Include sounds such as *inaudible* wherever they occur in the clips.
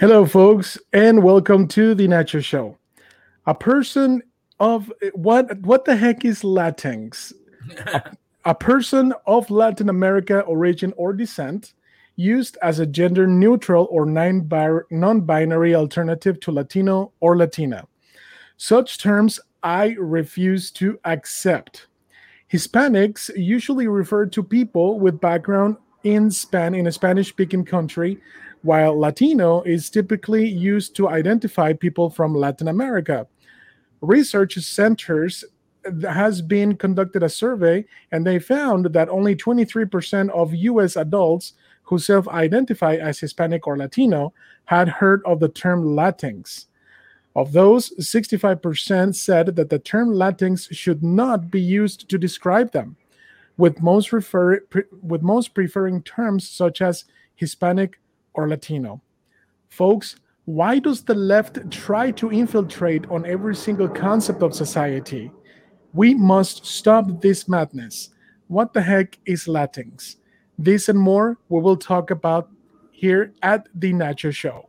Hello, folks, and welcome to the Nacho Show. A person of what? What the heck is Latinx? a, *laughs* a person of Latin America origin or descent, used as a gender neutral or non binary alternative to Latino or Latina. Such terms I refuse to accept. Hispanics usually refer to people with background in Span in a Spanish speaking country, while Latino is typically used to identify people from Latin America. Research centers has been conducted a survey and they found that only 23% of US adults who self-identify as Hispanic or Latino had heard of the term Latinx. Of those, 65% said that the term Latinx should not be used to describe them, with most, refer- with most preferring terms such as Hispanic or Latino. Folks, why does the left try to infiltrate on every single concept of society? We must stop this madness. What the heck is Latinx? This and more we will talk about here at the Nacho Show.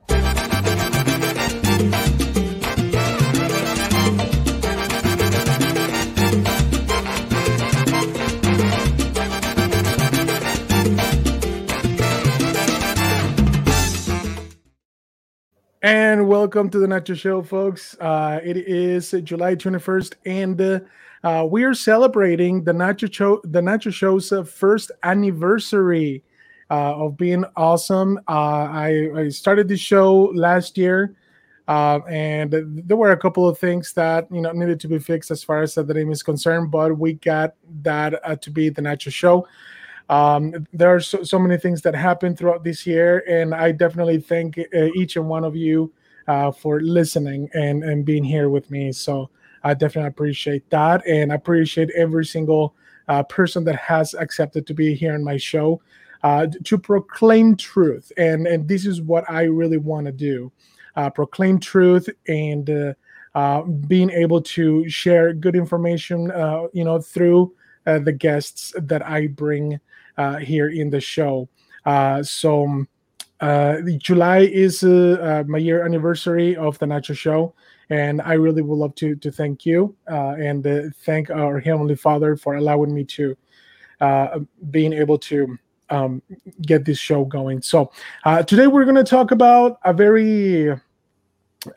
And welcome to the Nacho Show, folks. Uh, it is July 21st, and uh, uh, we are celebrating the Nacho Show, the Nacho Show's uh, first anniversary uh, of being awesome. Uh, I, I, started the show last year, and there were a couple of things that you know needed to be fixed as far as the name is concerned, but we got that to be the Nacho Show. Um, there are so, so, many things that happened throughout this year, and I definitely thank uh, each and one of you uh, for listening and, and being here with me. So I definitely appreciate that, and appreciate every single uh, person that has accepted to be here on my show uh, to proclaim truth. And, and this is what I really want to do uh, proclaim truth and uh, being able to share good information, you know, through the guests that I bring uh, here in the show. Uh, so uh, July is my year anniversary of the Nacho Show, and I really would love to to thank you and thank our Heavenly Father for allowing me to being able to um, get this show going. So uh, today we're going to talk about a very a,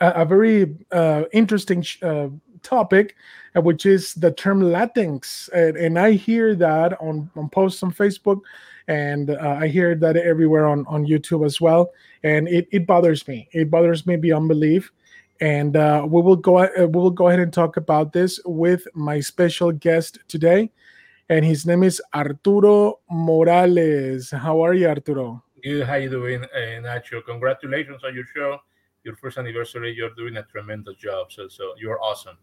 a very uh, interesting sh- uh, topic, uh, which is the term Latinx. And, and I hear that on, on posts on Facebook, and uh, I hear that everywhere on, on YouTube as well. And it, it bothers me. It bothers me beyond belief. And uh, we will go uh, we will go ahead and talk about this with my special guest today, and his name is Arturo Morales. How are you, Arturo? Good. How you doing, uh, Nacho? Congratulations on your show, your first anniversary. You're doing a tremendous job. So, so you're awesome.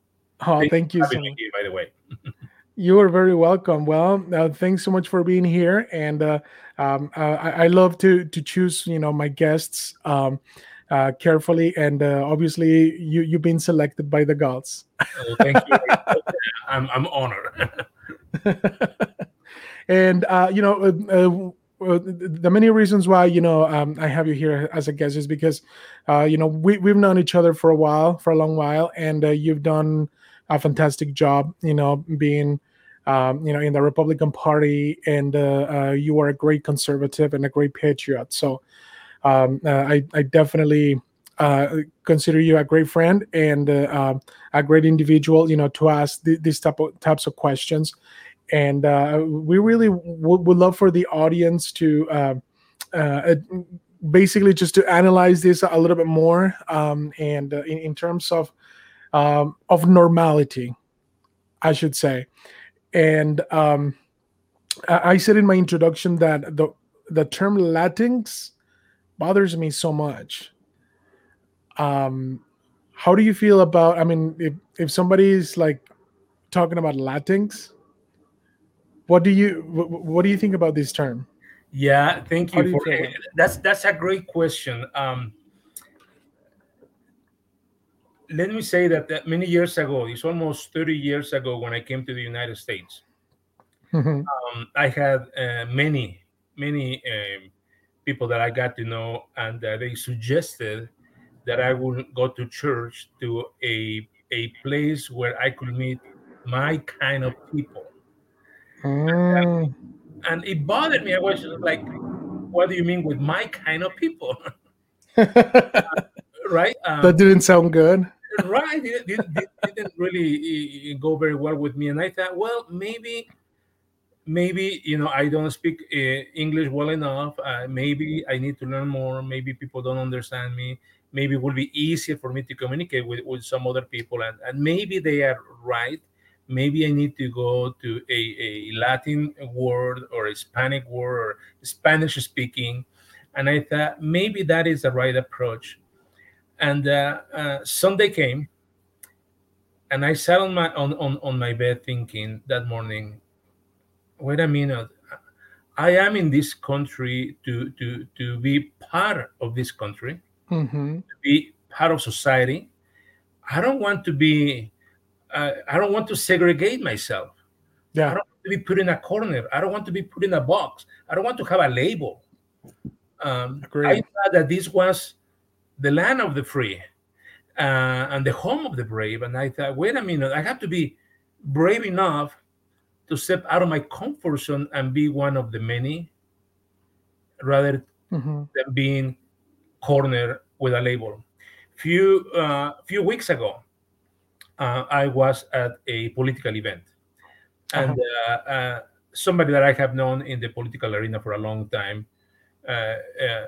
Oh, thank, thank you. So much. by the way. *laughs* you are very welcome. Well, uh, thanks so much for being here, and uh, um, uh, I, I, love to to choose you know my guests um, uh, carefully, and uh, obviously you you've been selected by the gods. Oh, thank you. *laughs* *laughs* I'm I'm honored. and uh, you know. the many reasons why you know um, I have you here as a guest is because you know we we've known each other for a while, for a long while, and you've done a fantastic job, you know, being um, you know in the Republican Party, and uh, uh, you are a great conservative and a great patriot. So um, uh, I, I definitely uh, consider you a great friend and uh, um, a great individual. You know, to ask th- these type of types of questions, and uh, we really w- would love for the audience to basically just to analyze this a little bit more um, and in, in, terms of um, of normality, I should say. And um, I said in my introduction that the the term Latinx bothers me so much. Um, how do you feel about? I mean, if if somebody's like talking about Latinx, what do you what do you think about this term? Yeah, thank you. For, that's that's a great question. Um, let me say that, that many years ago, it's almost 30 years ago when I came to the United States, mm-hmm. um, I had uh, many, many um, people that I got to know, and uh, they suggested that I would go to church to a a place where I could meet my kind of people. Mm. And it bothered me. I was like, what do you mean with my kind of people? *laughs* *laughs* right? Um, that didn't sound good. Right. It, it, it didn't really go very well with me. And I thought, well, maybe, maybe, you know, I don't speak uh, English well enough. Uh, maybe I need to learn more. Maybe people don't understand me. Maybe it will be easier for me to communicate with, with some other people. And, and maybe they are right maybe I need to go to a, a Latin word or a Hispanic word or Spanish speaking. And I thought maybe that is the right approach. And uh, uh, Sunday came, and I sat on my on, on, on my bed thinking that morning, wait a minute, I am in this country to to to be part of this country, mm-hmm. to be part of society. I don't want to be uh, I don't want to segregate myself. Yeah. I don't want to be put in a corner. I don't want to be put in a box. I don't want to have a label. Um, I thought that this was the land of the free uh, and the home of the brave. And I thought, wait a minute, I have to be brave enough to step out of my comfort zone and be one of the many rather mm-hmm. than being cornered with a label. Few uh, few weeks ago, uh, I was at a political event, and uh-huh. uh, uh, somebody that I have known in the political arena for a long time uh, uh,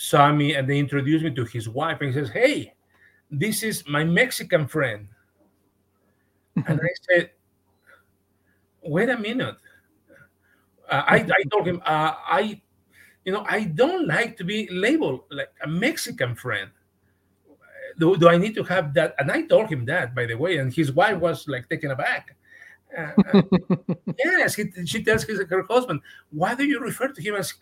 saw me, and they introduced me to his wife, and he says, "Hey, this is my Mexican friend," and I *laughs* said, "Wait a minute." Uh, I, I told him, I, you know, I don't like to be labeled like a Mexican friend do, do I need to have that? And I told him that, by the way, and his wife was like taken aback. Uh, uh, *laughs* yes, he, she tells his, her husband, why do you refer to him as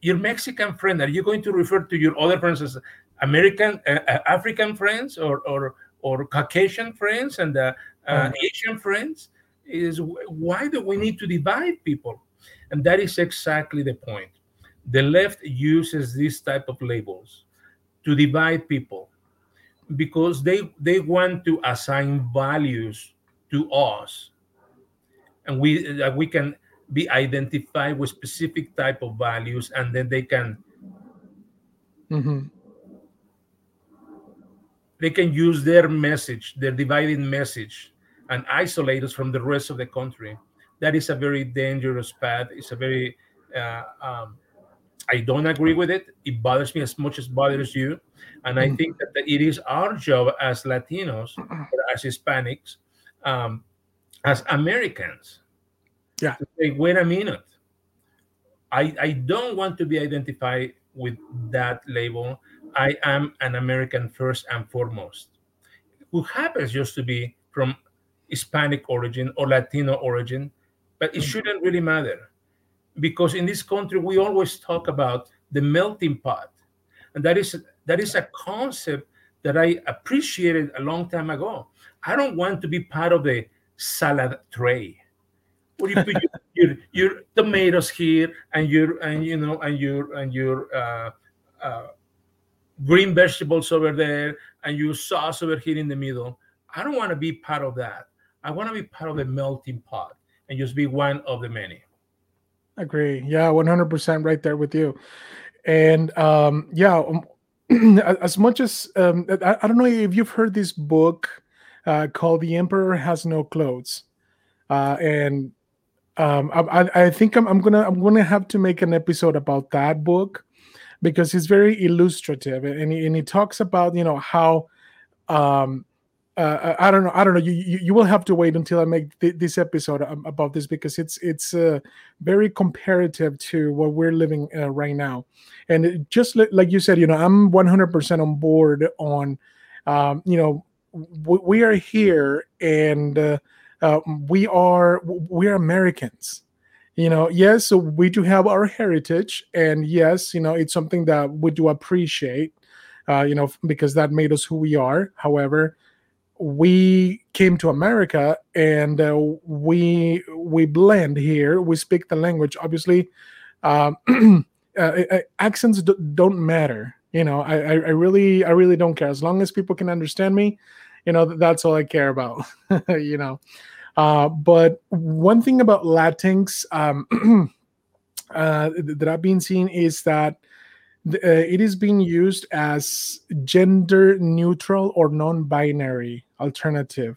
your Mexican friend? Are you going to refer to your other friends as American, uh, uh African friends, or or or Caucasian friends and uh, uh, Asian friends? Is why do we need to divide people? And that is exactly the point. The left uses these type of labels to divide people because they they want to assign values to us and we that we can be identified with specific type of values and then they can mm-hmm. they can use their message their dividing message and isolate us from the rest of the country that is a very dangerous path it's a very uh, um, i don't agree with it it bothers me as much as bothers you and I mm. think that it is our job as Latinos, *clears throat* as Hispanics, um, as Americans, yeah. say, wait a minute. I, I don't want to be identified with that label. I am an American first and foremost, who happens just to be from Hispanic origin or Latino origin, but it mm. shouldn't really matter because in this country we always talk about the melting pot, and that is that is a concept that I appreciated a long time ago. I don't want to be part of the salad tray. You put your, your, your, tomatoes here and your and you know and your and your uh, uh, green vegetables over there and your sauce over here in the middle. I don't want to be part of that. I want to be part of the melting pot and just be one of the many. Agree. Yeah, 100% right there with you. And um, yeah, um, *clears throat* as much as um, I, I, don't know if you've heard this book uh, called "The Emperor Has No Clothes," uh, and um, I, I, think I'm, I'm, gonna I'm gonna have to make an episode about that book because it's very illustrative and he, and he talks about you know how um, uh, I don't know. I don't know. You, you, you will have to wait until I make th- this episode about this because it's it's uh, very comparative to what we're living uh, right now, and it, just li- like you said, you know, I'm 100% on board on, um, you know, w- we are here and uh, uh, we are we are Americans. You know, yes, we do have our heritage, and yes, you know, it's something that we do appreciate. Uh, you know, because that made us who we are. However, we came to America and uh, we we blend here. We speak the language. Obviously, um, *clears throat* uh, uh accents don't matter. You know, I, I really I really don't care as long as people can understand me. You know, that's all I care about. *laughs* you know, uh, but one thing about Latinx um, *clears throat* uh, that I've been seeing is that uh, it is being used as gender neutral or non-binary alternative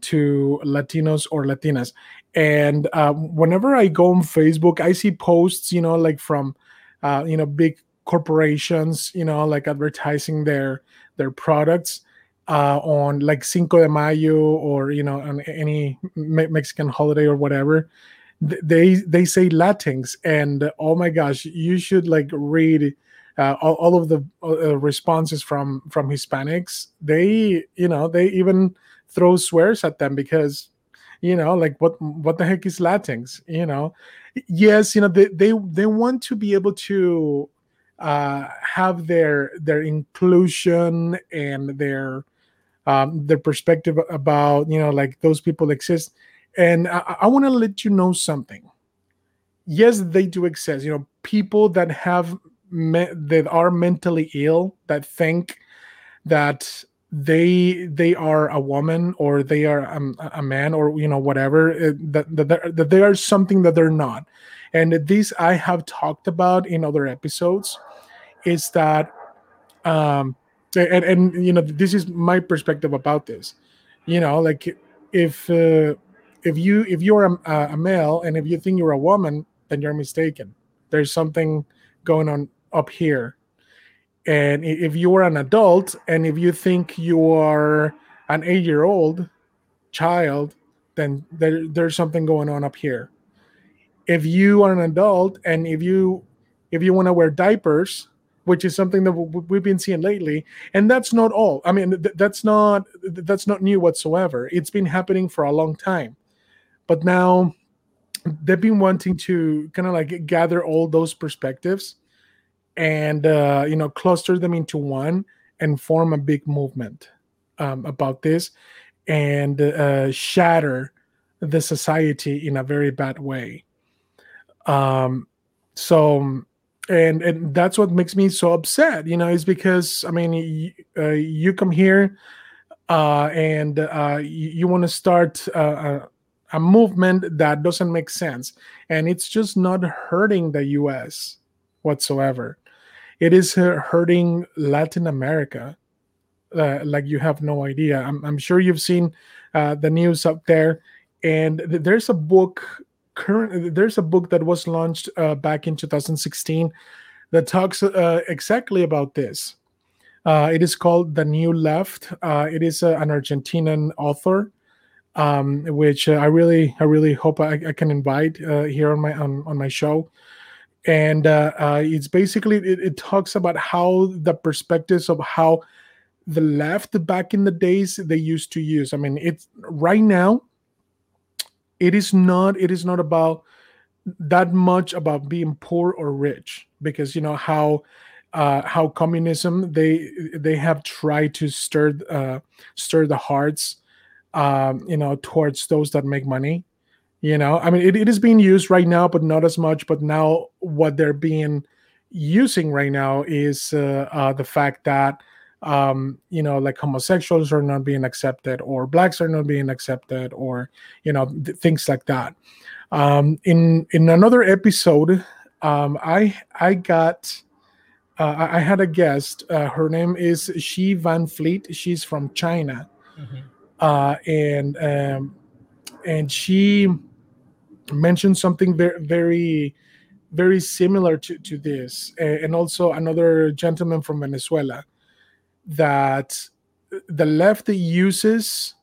to Latinos or Latinas. And uh, whenever I go on Facebook, I see posts, you know, like from, uh, you know, big corporations, you know, like advertising their their products uh, on like Cinco de Mayo or you know on any me- Mexican holiday or whatever. They they say Latinx, and oh my gosh, you should like read uh, all, all, of the uh, responses from from Hispanics, they you know they even throw swears at them because you know like what what the heck is Latinx? You know, yes, you know they they they want to be able to uh, have their their inclusion and their um, their perspective about you know like those people exist. And I, I want to let you know something. Yes, they do exist. You know, people that have me- that are mentally ill that think that they they are a woman or they are a, a man or you know whatever uh, that, that, that they are something that they're not and this i have talked about in other episodes is that um and, and you know this is my perspective about this you know like if uh, if you if you're a, a male and if you think you're a woman then you're mistaken there's something going on up here. And if you are an adult and if you think you are an eight year old child, then there, there's something going on up here. If you are an adult and if you if you want to wear diapers, which is something that we've been seeing lately, and that's not all. I mean, that's not that's not new whatsoever. It's been happening for a long time, but now they've been wanting to kind of like gather all those perspectives and uh, you know cluster them into one and form a big movement um, about this and uh, shatter the society in a very bad way um, so and and that's what makes me so upset you know is because i mean you, uh, you come here uh, and uh, you, you want to start a, a movement that doesn't make sense and it's just not hurting the us whatsoever it is hurting Latin America. Uh, like you have no idea. I'm, I'm sure you've seen uh, the news up there, and th- there's a book current. There's a book that was launched uh, back in 2016 that talks uh, exactly about this. Uh, it is called The New Left. Uh, it is an Argentinian author, um, which I really, I really hope I, I can invite here on my on, on my show and uh, uh, it's basically it, it, talks about how the perspectives of how the left back in the days they used to use. I mean, it's right now. It is not. It is not about that much about being poor or rich because you know how uh, how communism they they have tried to stir uh, stir the hearts um, you know towards those that make money you know, I mean, it, it is being used right now, but not as much. But now, what they're being using right now is uh, uh, the fact that um, you know, like homosexuals are not being accepted, or blacks are not being accepted, or you know, th- things like that. Um, in in another episode, um, I I got uh, I had a guest. Uh, her name is Xi Van Fleet. She's from China, mm-hmm. uh, and um, and she mentioned something very very very similar to, to this and also another gentleman from venezuela that the left uses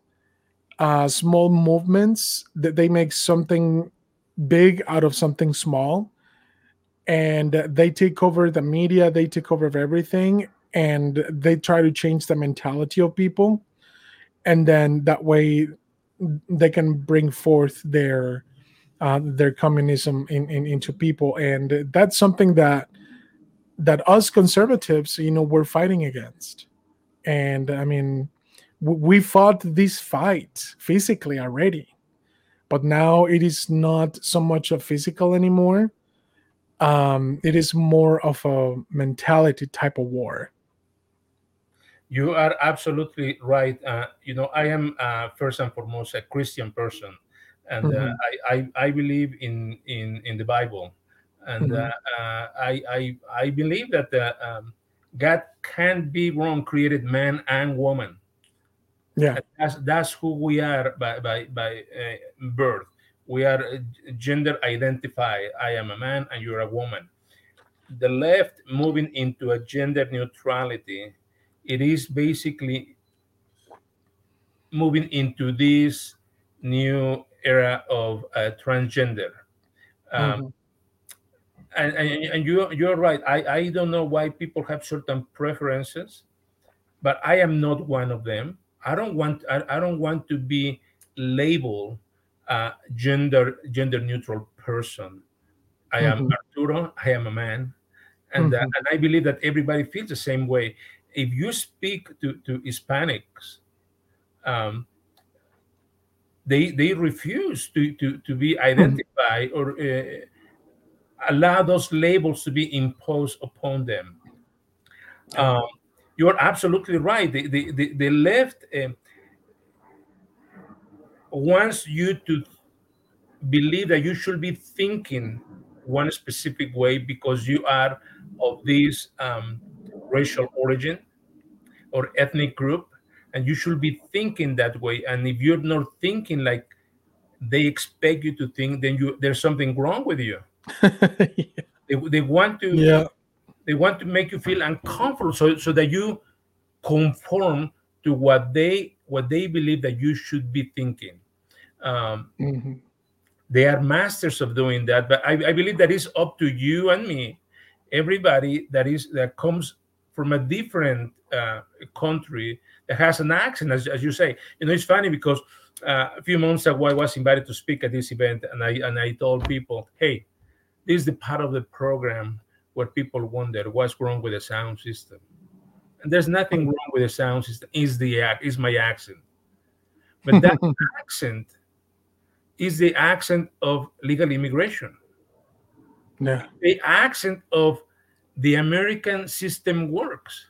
uh, small movements that they make something big out of something small and they take over the media they take over everything and they try to change the mentality of people and then that way they can bring forth their uh, their communism in, in, into people, and that's something that that us conservatives, you know, we're fighting against. And I mean, we fought this fight physically already, but now it is not so much a physical anymore. um, it is more of a mentality type of war. You are absolutely right. Uh, you know, I am uh, first and foremost a Christian person, and uh, Mhm. I, I I believe in in in the Bible, and Mhm. uh, uh, I I I believe that uh, um, God can be wrong, created man and woman. Yeah. That's that's who we are by by by uh, birth. We are uh, gender identified. I am a man and you're a woman. The left moving into a gender neutrality, it is basically moving into this new era of uh, transgender. Um, Mhm. And, and, and you you're right. I, I don't know why people have certain preferences, but I am not one of them. I don't want I, I don't want to be labeled a gender gender neutral person. I am Mhm. Arturo. I am a man, and uh, Mhm. and I believe that everybody feels the same way. If you speak to to Hispanics, um, they they refuse to to to be identified or uh, allow those labels to be imposed upon them. Um, you're absolutely right. The the the, the left um, wants you to believe that you should be thinking one specific way because you are of this um, racial origin or ethnic group, and you should be thinking that way. And if you're not thinking like they expect you to think, then you there's something wrong with you. *laughs* They, they want to yeah. they want to make you feel uncomfortable so, so that you conform to what they what they believe that you should be thinking um, Mhm. they are masters of doing that but I, I believe that is up to you and me everybody that is that comes from a different uh, country that has an accent as, as you say you know it's funny because uh, a few months ago i was invited to speak at this event and i and i told people hey this is the part of the program where people wonder what's wrong with the sound system and there's nothing wrong with the sound system is the is my accent but that *laughs* accent is the accent of legal immigration yeah. the accent of the American system works.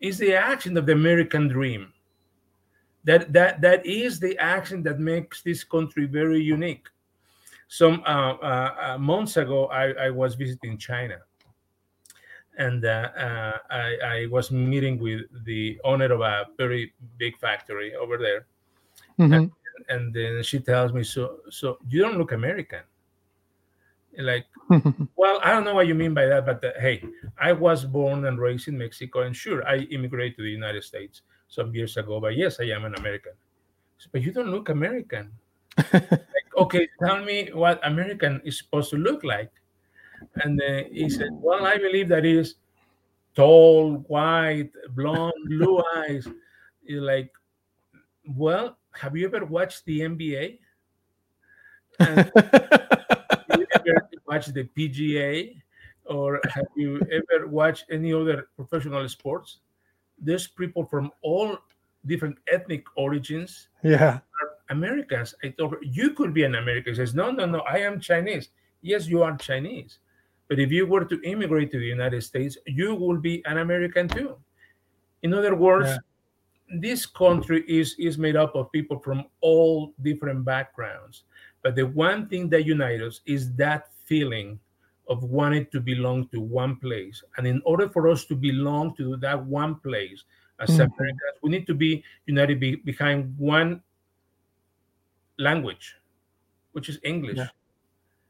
Is the accent of the American dream. That that that is the accent that makes this country very unique. Some uh, uh, uh, months ago, I, I was visiting China, and uh, uh, I, I was meeting with the owner of a very big factory over there, Mhm. and then she tells me, "So, so you don't look American." Like *laughs* Well, I don't know what you mean by that, but uh, hey, I was born and raised in Mexico, and sure, I immigrated to the United States some years ago. But yes, I am an American. So, but you don't look American. *laughs* Okay, tell me what American is supposed to look like. And uh, he said, "Well, I believe that is tall, white, blonde, blue *laughs* eyes." You're like, well, have you ever watched the NBA? And have you ever watched the PGA or have you ever watched any other professional sports? There's people from all different ethnic origins yeah. are Americans. I told her, you could be an American. She says, no, no, no, I am Chinese. Yes, you are Chinese. But if you were to immigrate to the United States, you will be an American too. In other words, Yeah. this country is, is made up of people from all different backgrounds. But the one thing that unites us is that feeling of wanting to belong to one place. And in order for us to belong to that one place as Mhm. Americans, we need to be united be, behind one language, which is English, Yeah.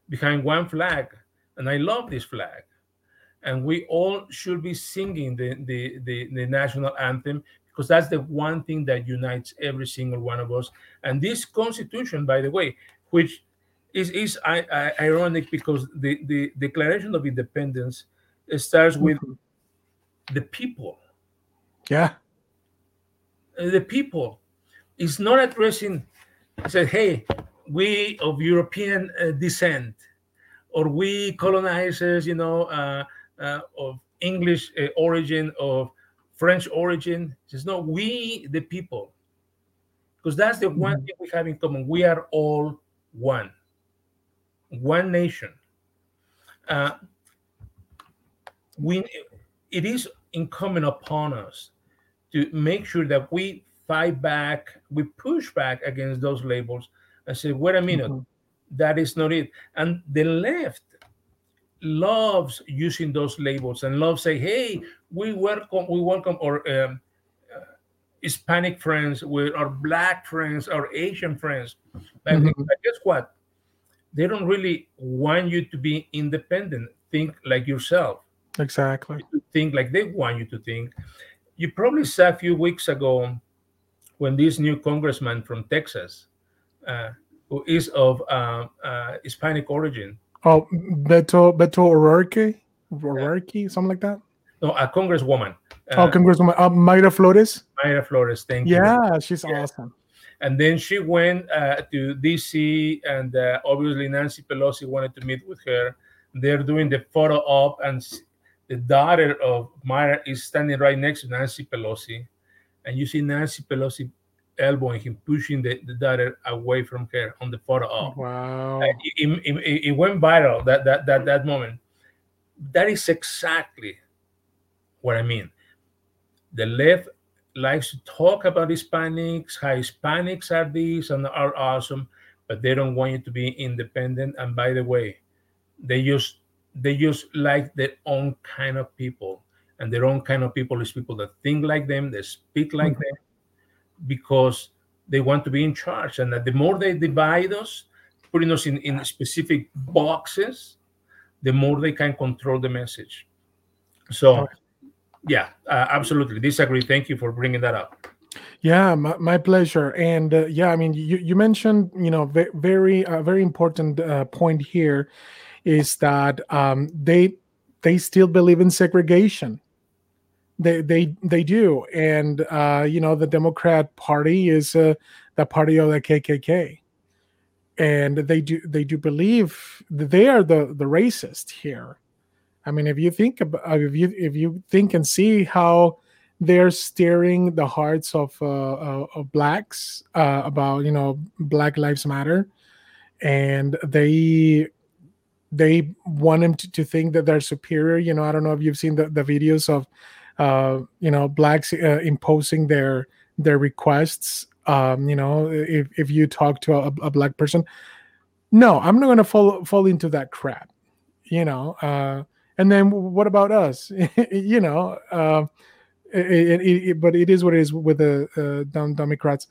behind one flag. And I love this flag. And we all should be singing the, the, the, the national anthem because that's the one thing that unites every single one of us. And this constitution, by the way, which is, is I, I, ironic because the, the Declaration of Independence starts with Mhm. the people. Yeah. The people is not addressing, said, hey, we of European uh, descent, or we colonizers, you know, uh, uh, of English uh, origin, of French origin. It says, no, we, the people. Because that's the one Mhm. thing we have in common. We are all one, one nation. Uh, we it is incumbent upon us to make sure that we fight back, we push back against those labels and say, wait a minute, mm-hmm. that is not it. And the left loves using those labels and loves say, hey, we welcome, we welcome our um, uh, Hispanic friends, with our black friends, our Asian friends. Like, mm-hmm. guess what? They don't really want you to be independent. Think like yourself. Exactly. Think like they want you to think. You probably saw a few weeks ago when this new congressman from Texas, uh, who is of uh, uh, Hispanic origin. Oh, Beto Beto O'Rourke, O'Rourke, something like that. No, a congresswoman. oh, congresswoman uh, Mayra Flores. Mayra Flores, thank yeah, you. Yeah, she's yeah. awesome. And then she went uh, to DC, and uh, obviously Nancy Pelosi wanted to meet with her. They're doing the photo op, and the daughter of Mayra is standing right next to Nancy Pelosi, and you see Nancy Pelosi elbowing him, pushing the, the daughter away from her on the photo op. Wow! It, it, it, went viral that that that that moment. That is exactly what I mean. The left likes to talk about Hispanics, how Hispanics are these and are awesome, but they don't want you to be independent. And by the way, they just they just like their own kind of people and their own kind of people is people that think like them they speak like mm-hmm. them because they want to be in charge. And that the more they divide us putting us in, in specific boxes the more they can control the message. So yeah uh, absolutely. Disagree. Thank you for bringing that up. Yeah my, my pleasure. And uh, yeah i mean you, you mentioned you know very uh, very important uh, point here is that um, they they still believe in segregation. They they they do, and uh, you know the Democrat Party is uh, the party of the KKK, and they do they do believe they are the the racist here. I mean, if you think about if you if you think and see how they're steering the hearts of uh, uh of blacks uh, about you know Black Lives Matter, and they they want them to, to think that they're superior. You know, I don't know if you've seen the, the videos of, uh, you know, blacks uh, imposing their their requests. Um, you know, if, if you talk to a, a black person, no, I'm not going to fall fall into that crap. You know, uh, and then what about us? *laughs* you know, uh, it, it, it, but it is what it is with the uh, Democrats.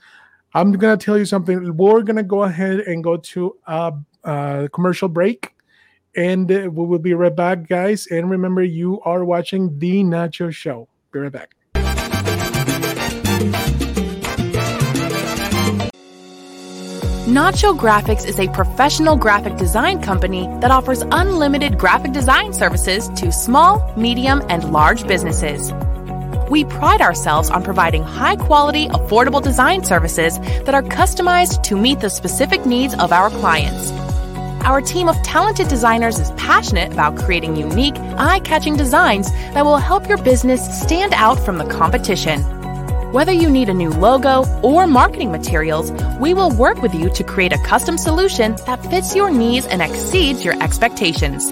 I'm gonna tell you something. We're gonna go ahead and go to a, a commercial break and uh, we will be right back, guys. And remember, you are watching The Nacho Show. Be right back. Nacho Graphics is a professional graphic design company that offers unlimited graphic design services to small, medium, and large businesses. We pride ourselves on providing high quality, affordable design services that are customized to meet the specific needs of our clients. Our team of talented designers is passionate about creating unique, eye catching designs that will help your business stand out from the competition. Whether you need a new logo or marketing materials, we will work with you to create a custom solution that fits your needs and exceeds your expectations.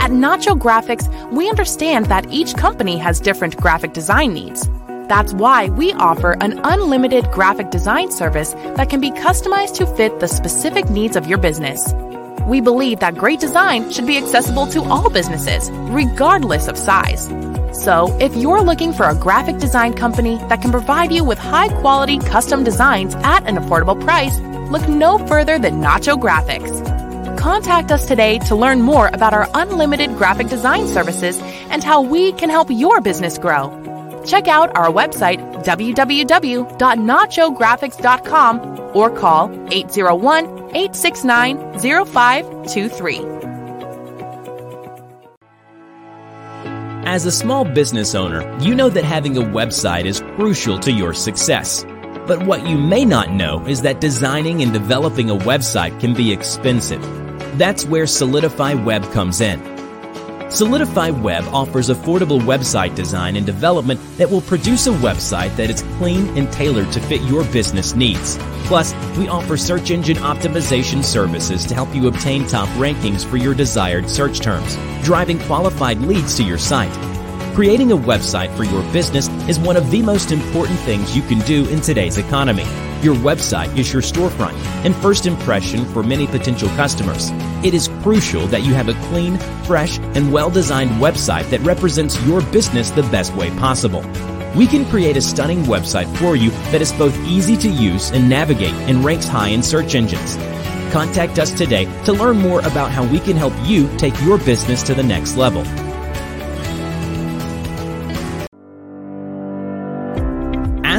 At Nacho Graphics, we understand that each company has different graphic design needs. That's why we offer an unlimited graphic design service that can be customized to fit the specific needs of your business. We believe that great design should be accessible to all businesses, regardless of size. So, if you're looking for a graphic design company that can provide you with high quality custom designs at an affordable price, look no further than Nacho Graphics. Contact us today to learn more about our unlimited graphic design services and how we can help your business grow. Check out our website, www.nachographics.com, or call 801 869 0523. As a small business owner, you know that having a website is crucial to your success. But what you may not know is that designing and developing a website can be expensive. That's where Solidify Web comes in. Solidify Web offers affordable website design and development that will produce a website that is clean and tailored to fit your business needs. Plus, we offer search engine optimization services to help you obtain top rankings for your desired search terms, driving qualified leads to your site. Creating a website for your business is one of the most important things you can do in today's economy. Your website is your storefront and first impression for many potential customers. It is crucial that you have a clean, fresh, and well designed website that represents your business the best way possible. We can create a stunning website for you that is both easy to use and navigate and ranks high in search engines. Contact us today to learn more about how we can help you take your business to the next level.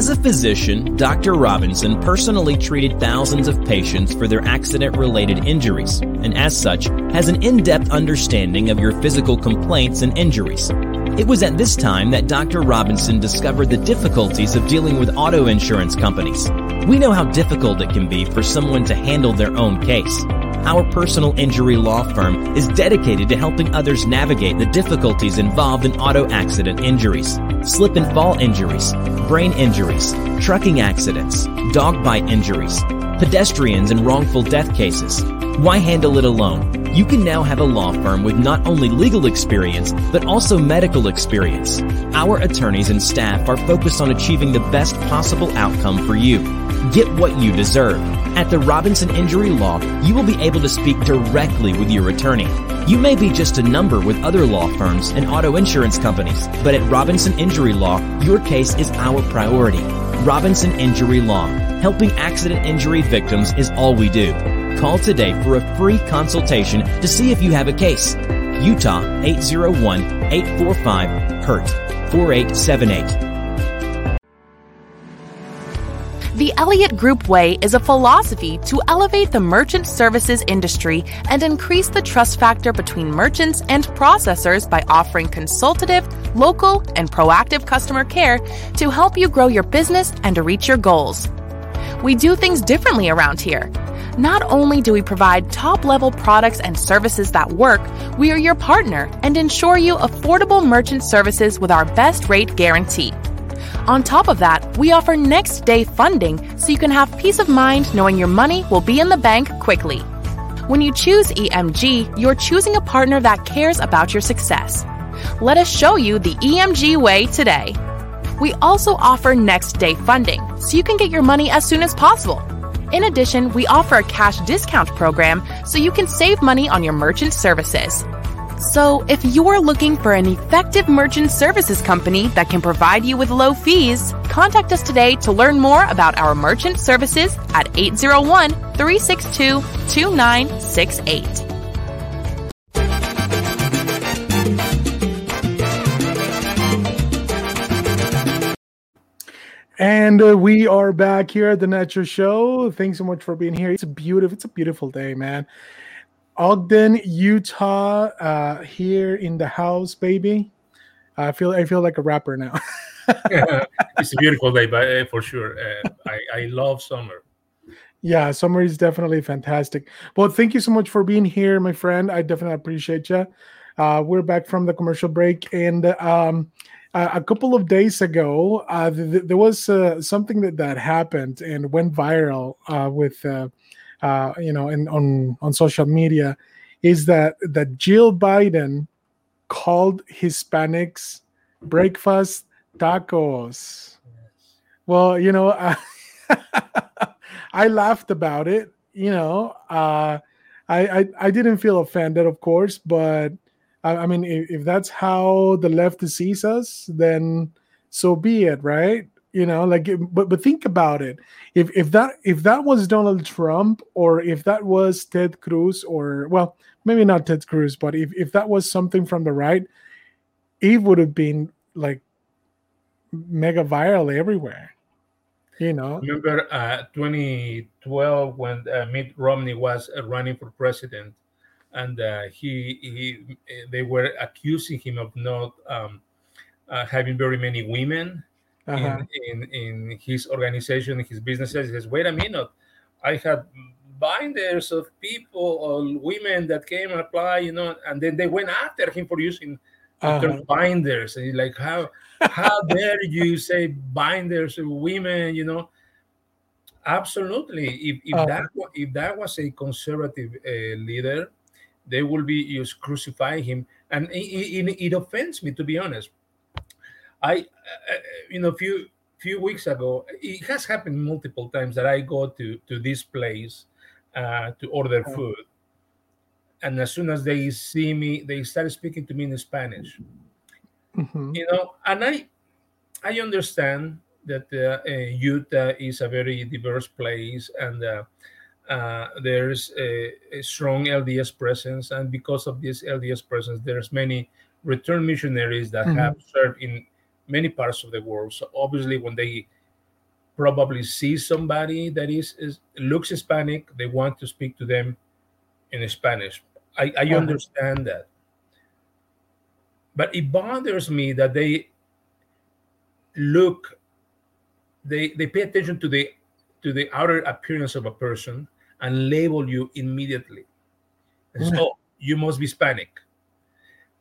As a physician, Dr. Robinson personally treated thousands of patients for their accident related injuries, and as such, has an in depth understanding of your physical complaints and injuries. It was at this time that Dr. Robinson discovered the difficulties of dealing with auto insurance companies. We know how difficult it can be for someone to handle their own case. Our personal injury law firm is dedicated to helping others navigate the difficulties involved in auto accident injuries, slip and fall injuries, brain injuries, trucking accidents, dog bite injuries, pedestrians and wrongful death cases. Why handle it alone? You can now have a law firm with not only legal experience, but also medical experience. Our attorneys and staff are focused on achieving the best possible outcome for you. Get what you deserve. At the Robinson Injury Law, you will be able to speak directly with your attorney. You may be just a number with other law firms and auto insurance companies, but at Robinson Injury Law, your case is our priority. Robinson Injury Law. Helping accident injury victims is all we do. Call today for a free consultation to see if you have a case. Utah 801 845 HURT 4878. The Elliott Group Way is a philosophy to elevate the merchant services industry and increase the trust factor between merchants and processors by offering consultative, local, and proactive customer care to help you grow your business and to reach your goals. We do things differently around here. Not only do we provide top level products and services that work, we are your partner and ensure you affordable merchant services with our best rate guarantee. On top of that, we offer next day funding so you can have peace of mind knowing your money will be in the bank quickly. When you choose EMG, you're choosing a partner that cares about your success. Let us show you the EMG way today. We also offer next day funding so you can get your money as soon as possible. In addition, we offer a cash discount program so you can save money on your merchant services. So, if you're looking for an effective merchant services company that can provide you with low fees, contact us today to learn more about our merchant services at 801 362 2968. And uh, we are back here at the Nacho Show. Thanks so much for being here. It's a beautiful, it's a beautiful day, man. Ogden, Utah, uh, here in the house, baby. I feel I feel like a rapper now. *laughs* *laughs* it's a beautiful day, but uh, for sure, uh, I, I love summer. Yeah, summer is definitely fantastic. Well, thank you so much for being here, my friend. I definitely appreciate you. Uh, we're back from the commercial break, and um, a couple of days ago, uh, th- th- there was uh, something that that happened and went viral uh, with uh, you know, in, on on social media, is that that Jill Biden called Hispanics breakfast tacos. Well, you know, I, *laughs* I laughed about it. You know, uh, I, I I didn't feel offended, of course, but I, I mean, if, if that's how the left sees us, then so be it, right? You know like but but think about it. If if that if that was donald trump or if that was ted cruz or well maybe not ted cruz but if, if that was something from the right it would have been like mega viral everywhere you know? Remember uh 2012 when uh, mitt romney was uh, running for president and uh, he he they were accusing him of not um, uh, having very many women uh-huh. in, in, in his organization, in his businesses. He says, wait a minute, I had binders of people or women that came and apply, you know, and then they went after him for using uh -huh. binders. And like, how how *laughs* dare you say binders of women, you know? Absolutely. If, if uh -huh. that if that was a conservative uh, leader, they will be just crucifying him, and it, it, it offends me to be honest. I, uh, you know, a few few weeks ago, it has happened multiple times that I go to to this place uh, to order food, and as soon as they see me, they start speaking to me in Spanish. Mm-hmm. You know, and I I understand that uh, Utah is a very diverse place, and uh, uh, there's a, a, strong LDS presence, and because of this LDS presence, there's many return missionaries that mm-hmm. have served in many parts of the world. So obviously, when they probably see somebody that is, is looks Hispanic, they want to speak to them in Spanish. I, I uh-huh. understand that, but it bothers me that they look, they they pay attention to the to the outer appearance of a person and label you immediately. So oh, you must be Hispanic.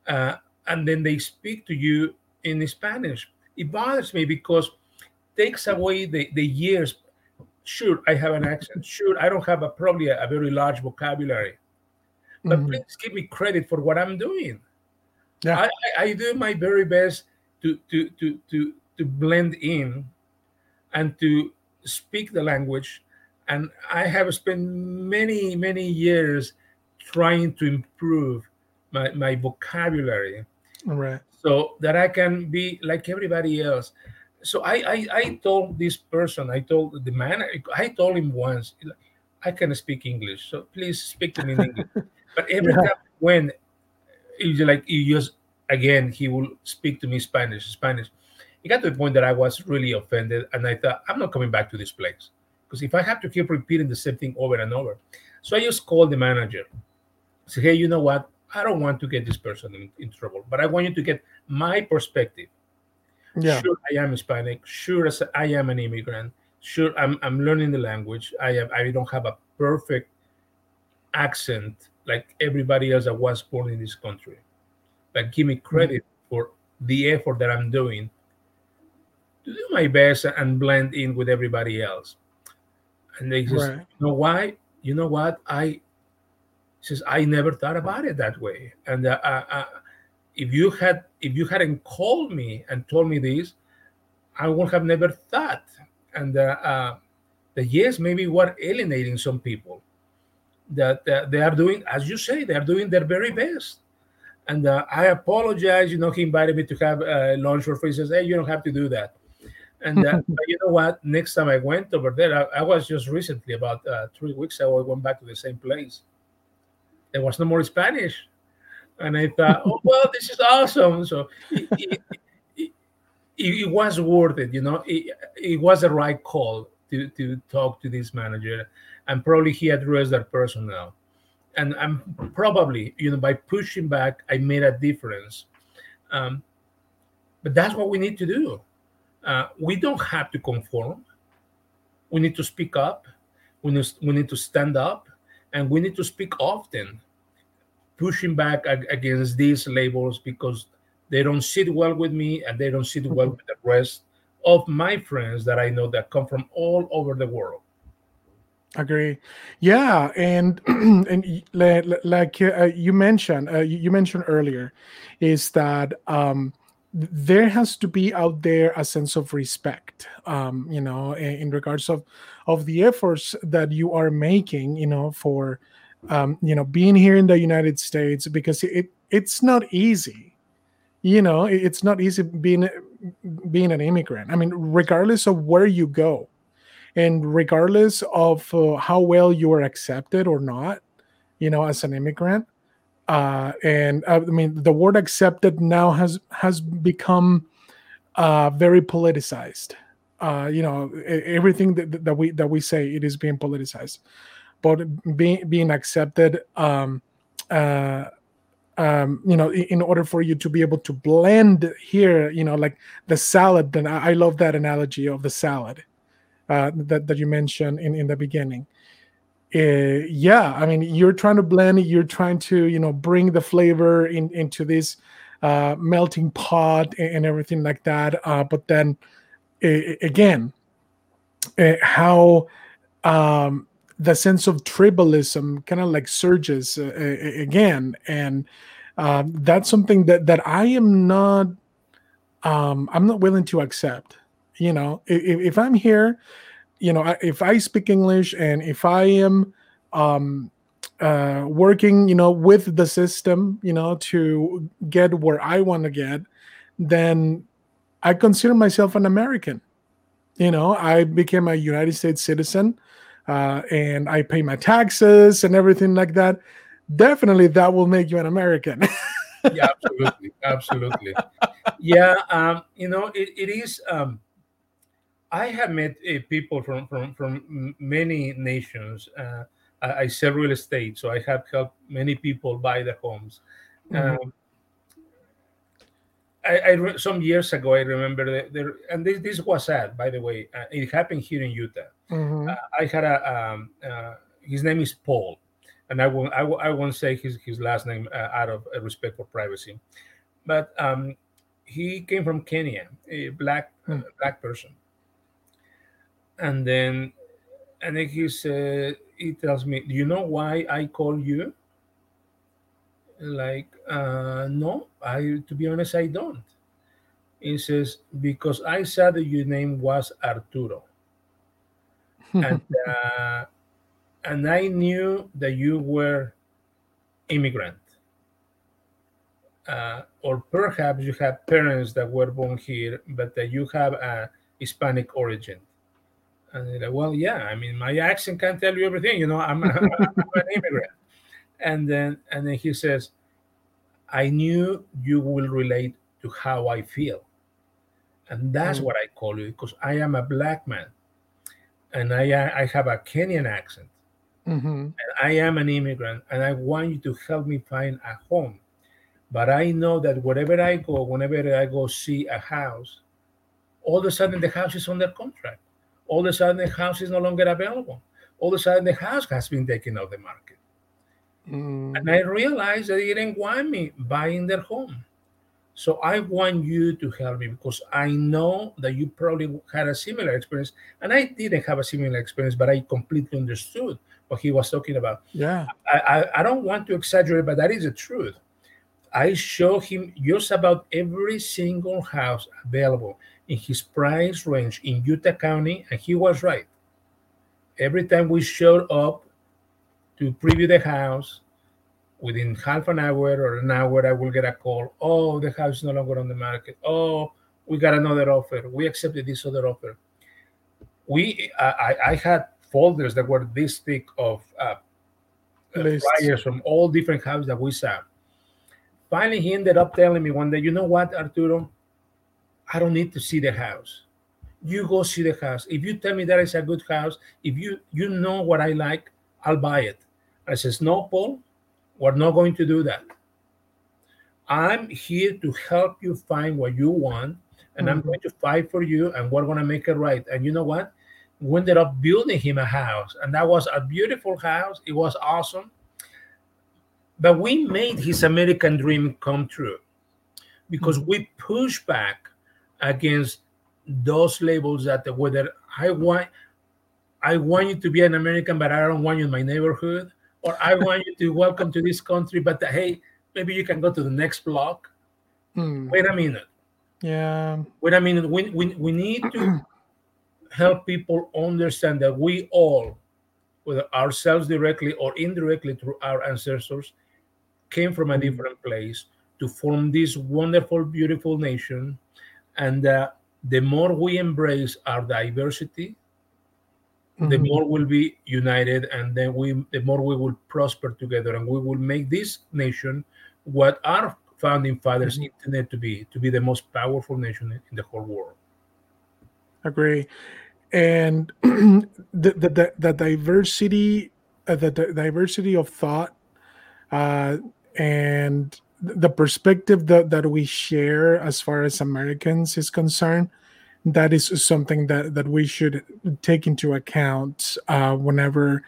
Uh, and then they speak to you in Spanish. It bothers me because takes away the, the years. Sure, I have an accent. Sure, I don't have a probably a, a very large vocabulary. But mm-hmm. please give me credit for what I'm doing. Yeah. I, I, I do my very best to to to to to blend in and to speak the language. And I have spent many, many years trying to improve my, my vocabulary. Right so that I can be like everybody else. So I, I, I told this person, I told the man, I told him once, I can speak English, so please speak to me in English. *laughs* but every yeah. time when he's like, he just again, he will speak to me Spanish, Spanish. It got to the point that I was really offended, and I thought, I'm not coming back to this place because if I have to keep repeating the same thing over and over, so I just called the manager. Say, hey, you know what? I don't want to get this person in, in trouble, but I want you to get my perspective. Yeah. Sure, I am Hispanic. Sure, I am an immigrant. Sure, I'm, I'm learning the language. I have I don't have a perfect accent like everybody else that was born in this country. But give me credit mm-hmm. for the effort that I'm doing to do my best and blend in with everybody else. And they just, right. you know why? You know what? I says I never thought about it that way. And uh, uh, uh, if you had if you hadn't called me and told me this, I would have never thought. And uh, uh, the yes, maybe we're alienating some people that uh, they are doing, as you say, they are doing their very best. And I apologize. You know, he invited me to have lunch for free. He says, "Hey, you don't have to do that." And *laughs* you know what? Next time I went over there, I, I was just recently about three weeks ago. I went back to the same place there was no more Spanish. And I thought, oh, *laughs* well, this is awesome. So it, it, it, it, was worth it, you know, it, was the right call to, to talk to this manager. And probably he addressed that person now. And I'm probably, you know, by pushing back, I made a difference. Um, but that's what we need to do. Uh, we don't have to conform. We need to speak up. We need, we need to stand up and we need to speak often, pushing back against these labels because they don't sit well with me and they don't sit well with the rest of my friends that I know that come from all over the world. Agree. Yeah, and *clears throat* and like uh, you mentioned, uh, you mentioned earlier, is that um, there has to be out there a sense of respect um, you know in, in, regards of of the efforts that you are making you know for um, you know being here in the united states because it it's not easy. You know it's not easy being being an immigrant. I mean regardless of where you go and regardless of uh, how well you are accepted or not you know as an immigrant uh, and uh, I mean the word accepted now has has become uh, very politicized. Uh, you know, everything that, that we that we say it is being politicized, but being being accepted. Um, uh, um, you know, in order for you to be able to blend here, you know, like the salad. Then I love that analogy of the salad uh, that that you mentioned in in the beginning uh, yeah, I mean, you're trying to blend it. You're trying to, you know, bring the flavor in into this uh, melting pot and, and, everything like that. Uh, but then again, how um, the sense of tribalism kind of like surges uh, again, and um, that's something that that I am not. Um, I'm not willing to accept. You know, if, if I'm here you know, if I speak English and if I am um, uh, working, you know, with the system, you know, to get where I want to get, then I consider myself an American. You know, I became a United States citizen uh, and I pay my taxes and everything like that. Definitely, that will make you an American. *laughs* yeah, absolutely, absolutely. Yeah, um, you know, it, it is. Um, I have met uh, people from, from, from many nations. Uh, I, sell real estate, so I have helped many people buy the homes. Mm-hmm. Um, I, I, some years ago, I remember that there, and this, this was sad, by the way. Uh, it happened here in Utah. Mm-hmm. Uh, I had a um, uh, his name is Paul, and I won't I, I won't say his his last name uh, out of respect for privacy, but um, he came from Kenya, a black mm-hmm. black person, and then and then he said he tells me do you know why i call you? Like uh no i to be honest i don't. He says because i saw that your name was arturo. *laughs* And uh, and i knew that you were immigrant. Uh, or perhaps you have parents that were born here but that you have a hispanic origin and they're like, well, yeah, I mean, my accent can't tell you everything. You know, I'm, *laughs* I'm an immigrant. And then, and then he says, I knew you will relate to how I feel. And that's mm what I call you because I am a black man and I, I have a Kenyan accent. Mm-hmm. And I am an immigrant and I want you to help me find a home. But I know that wherever I go, whenever I go see a house, all of a sudden the house is under contract all of a sudden the house is no longer available. All of a sudden the house has been taken off the market. Mm. And I realized that they didn't want me buying their home. So I want you to help me because I know that you probably had a similar experience. And I didn't have a similar experience, but I completely understood what he was talking about. Yeah. I, I, I don't want to exaggerate, but that is the truth. I show him just about every single house available in his price range in Utah County, and he was right. Every time we showed up to preview the house, within half an hour or an hour, I will get a call. Oh, the house is no longer on the market. Oh, we got another offer. We accepted this other offer. We, I, I had folders that were this thick of uh, flyers from all different houses that we saw. Finally, he ended up telling me one day, you know what, Arturo? I don't need to see the house. You go see the house. If you tell me that is a good house, if you you know what I like, I'll buy it. I says, no, Paul, we're not going to do that. I'm here to help you find what you want, and mm-hmm. I'm going to fight for you, and we're going to make it right. And you know what? We ended up building him a house, and that was a beautiful house. It was awesome. But we made his American dream come true because mm-hmm. we pushed back against those labels that whether I want I want you to be an American, but I don't want you in my neighborhood, or I want you to welcome to this country, but hey, maybe you can go to the next block. Hmm. Wait a minute. Yeah. Wait a minute. We, we, we need to *clears throat* help people understand that we all, whether ourselves directly or indirectly through our ancestors, came from a hmm. different place to form this wonderful, beautiful nation and uh, the more we embrace our diversity mm-hmm. the more we'll be united and then we the more we will prosper together and we will make this nation what our founding fathers mm-hmm. intended to be to be the most powerful nation in the whole world agree and *clears throat* the, the, the, the diversity uh, the, the diversity of thought uh, and the perspective that, that we share as far as Americans is concerned, that is something that, that we should take into account uh, whenever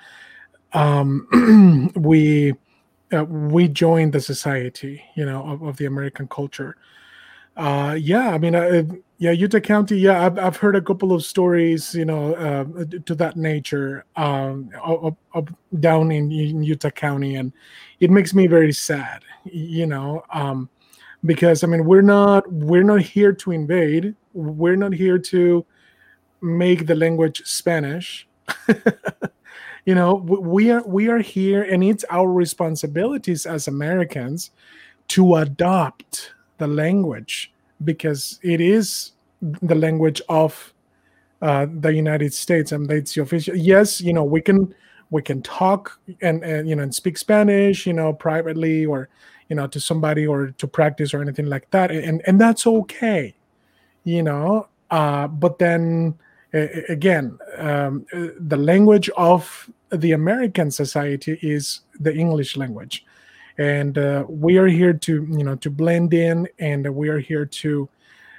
um, *clears throat* we uh, we joined the society, you know, of, of the American culture. Uh, yeah, I mean, uh, yeah, Utah County. Yeah, I've, I've heard a couple of stories, you know, uh, to that nature, um, up, up, down in, in, Utah County, and it makes me very sad, you know, um, because I mean, we're not we're not here to invade. We're not here to make the language Spanish. *laughs* you know, we are we are here, and it's our responsibilities as Americans to adopt the language because it is the language of uh, the United States and it's the official. Yes, you know we can we can talk and, and you know and speak Spanish, you know, privately or you know to somebody or to practice or anything like that, and and that's okay, you know. Uh, but then again, um, the language of the American society is the English language and uh, we are here to you know to blend in and we are here to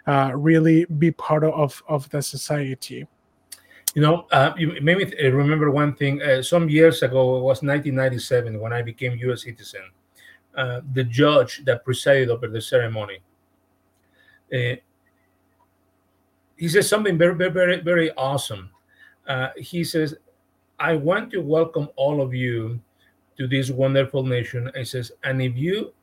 uh, really be part of of the society you know uh, you made me uh, remember one thing uh, some years ago it was 1997 when i became us citizen uh, the judge that presided over the ceremony he says something very very very, very awesome he says i want to welcome all of you to this wonderful nation. It says, and if you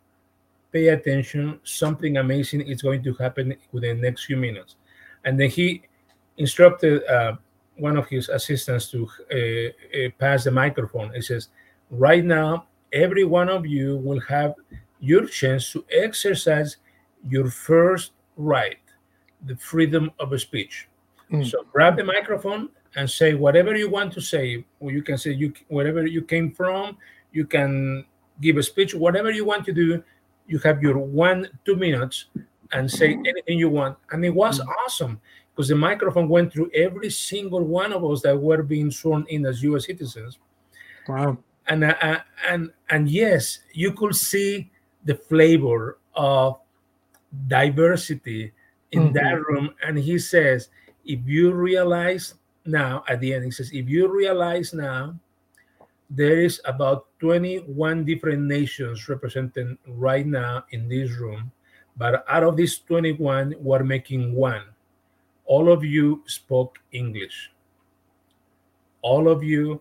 pay attention, something amazing is going to happen within the next few minutes. And then he instructed uh, one of his assistants to uh, uh, pass the microphone. He says, right now, every one of you will have your chance to exercise your first right, the freedom of speech. Mm. So grab the microphone and say whatever you want to say. Or you can say you wherever you came from, you can give a speech, whatever you want to do. You have your one, two minutes and say anything you want. And it was mm-hmm. awesome because the microphone went through every single one of us that were being sworn in as U.S. citizens. Wow. And uh, uh, and and yes, you could see the flavor of diversity in mm-hmm. that room. And he says, if you realize now, at the end, he says, if you realize now there is about 21 different nations represented right now in this room but out of these 21 we're making one all of you spoke english. All of you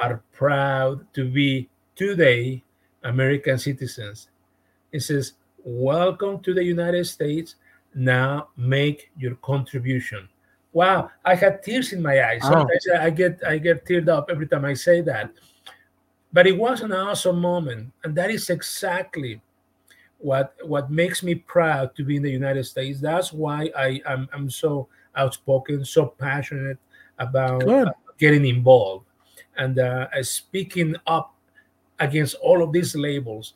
are proud to be today american citizens. It says welcome to the united states. Now make your contribution. Wow i had tears in my eyes. Sometimes oh. i get i get teared up every time i say that. But it was an awesome moment, and that is exactly what what makes me proud to be in the United States. That's why I am I'm, I'm so outspoken, so passionate about uh, getting involved and uh, speaking up against all of these labels,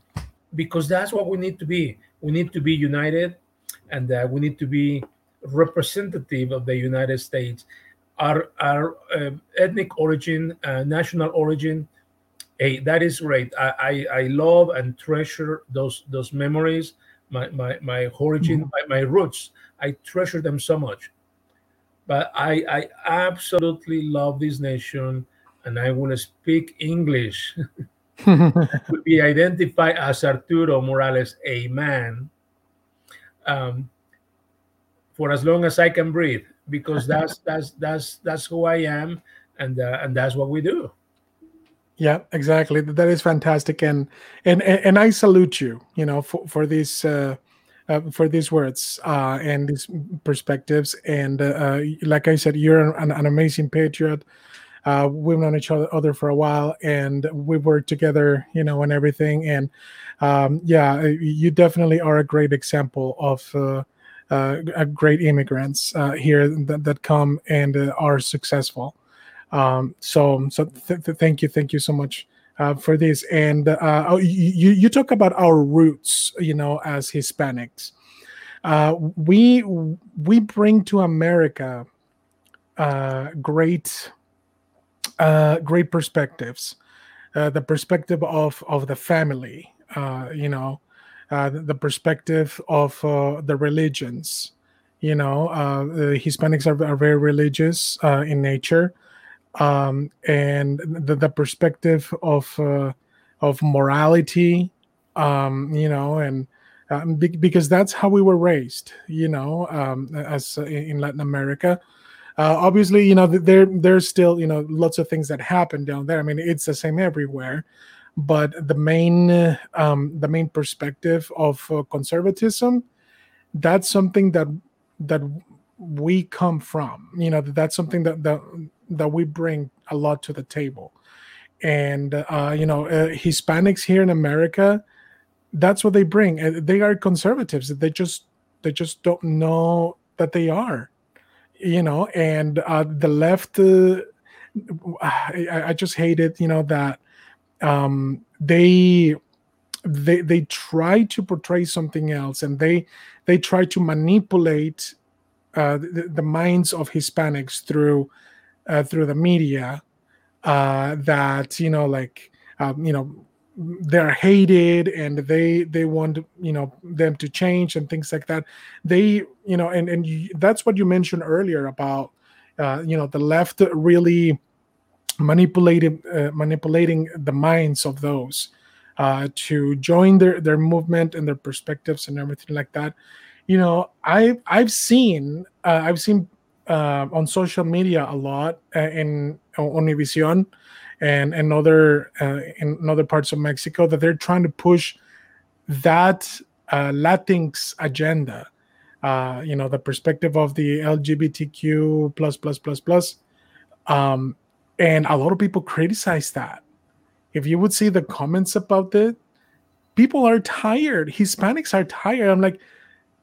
because that's what we need to be. We need to be united, and uh, we need to be representative of the United States. Our our uh, ethnic origin, uh, national origin Hey, that is great. I, I, I love and treasure those those memories, my my, my origin, mm-hmm. my, my roots. I treasure them so much. But I I absolutely love this nation, and I want to speak English. *laughs* to be identified as Arturo Morales, a man, um, for as long as I can breathe, because *laughs* that's that's that's that's who I am, and uh, and that's what we do. Yeah, exactly. That is fantastic, and and and I salute you. You know, for for these uh, uh, for these words uh, and these perspectives. And uh, uh like I said, you're an, an amazing patriot. Uh, we've known each other for a while, and we worked together, you know, and everything. And um, yeah, you definitely are a great example of. Uh, great immigrants here that, that come and are successful. Um, so so th- th- thank you, thank you so much uh, for this. And uh, oh, you you talk about our roots, you know, as Hispanics. Uh, we we bring to America uh, great uh, great perspectives. Uh, the perspective of of the family, you know, the perspective of the religions. You know, Hispanics are, are very religious in nature um, and the, the perspective of uh, of morality, um, you know, and um, be- because that's how we were raised, you know, um, as uh, in Latin America. Uh, obviously, you know, there there's still you know lots of things that happen down there. I mean, it's the same everywhere, but the main um, the main perspective of uh, conservatism, that's something that that we come from. You know, that's something that that that we bring a lot to the table, and uh, you know, uh, Hispanics here in America, that's what they bring. Uh, they are conservatives. They just they just don't know that they are you know, and uh, the left, uh, I, I, just hate it, you know, that um, they they they try to portray something else, and they they try to manipulate uh, the, the minds of Hispanics through uh, through the media. Uh, that you know, like um, you know, they're hated and they they want you know them to change and things like that they you know and and you, that's what you mentioned earlier about uh, you know the left really manipulated uh, manipulating the minds of those uh, to join their their movement and their perspectives and everything like that you know i i've seen uh, i've seen uh, on social media a lot uh, in Univision and and other uh, in other parts of Mexico that they're trying to push that uh, Latinx agenda. Uh, you know, the perspective of the LGBTQ plus plus plus plus, um, and a lot of people criticize that. If you would see the comments about it, people are tired. Hispanics are tired. I'm like,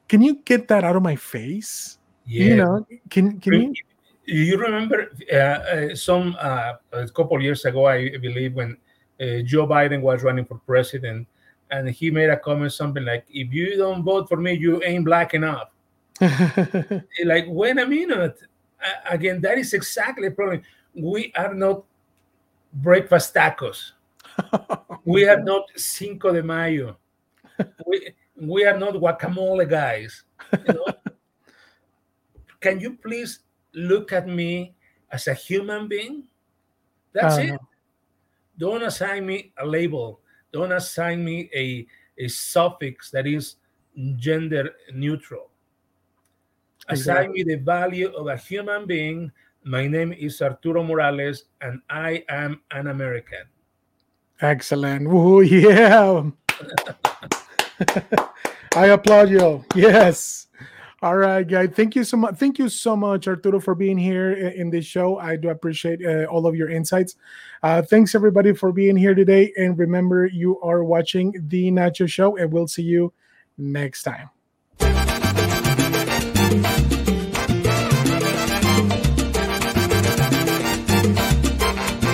can you get that out of my face? Yeah. You know, can can you you remember uh, uh, some uh, a couple years ago, I believe, when uh, Joe Biden was running for president, and he made a comment something like, "If you don't vote for me, you ain't black enough." *laughs* like, wait a minute. again, that is exactly the problem. We are not breakfast tacos. *laughs* we are not Cinco de Mayo. we, we are not guacamole guys. You know? Can you please look at me as a human being. That's uh-huh. it. Don't assign me a label. Don't assign me a, a suffix that is gender neutral. Exactly. Assign me the value of a human being. My name is Arturo Morales, and I am an American. Excellent. Oh, *laughs* yeah. *laughs* *laughs* I applaud you. Yes. All right, guys. Thank you so much. Thank you so much, Arturo, for being here in this show. I do appreciate uh, all of your insights. Uh, thanks, everybody, for being here today. And remember, you are watching The Nacho Show, and we'll see you next time.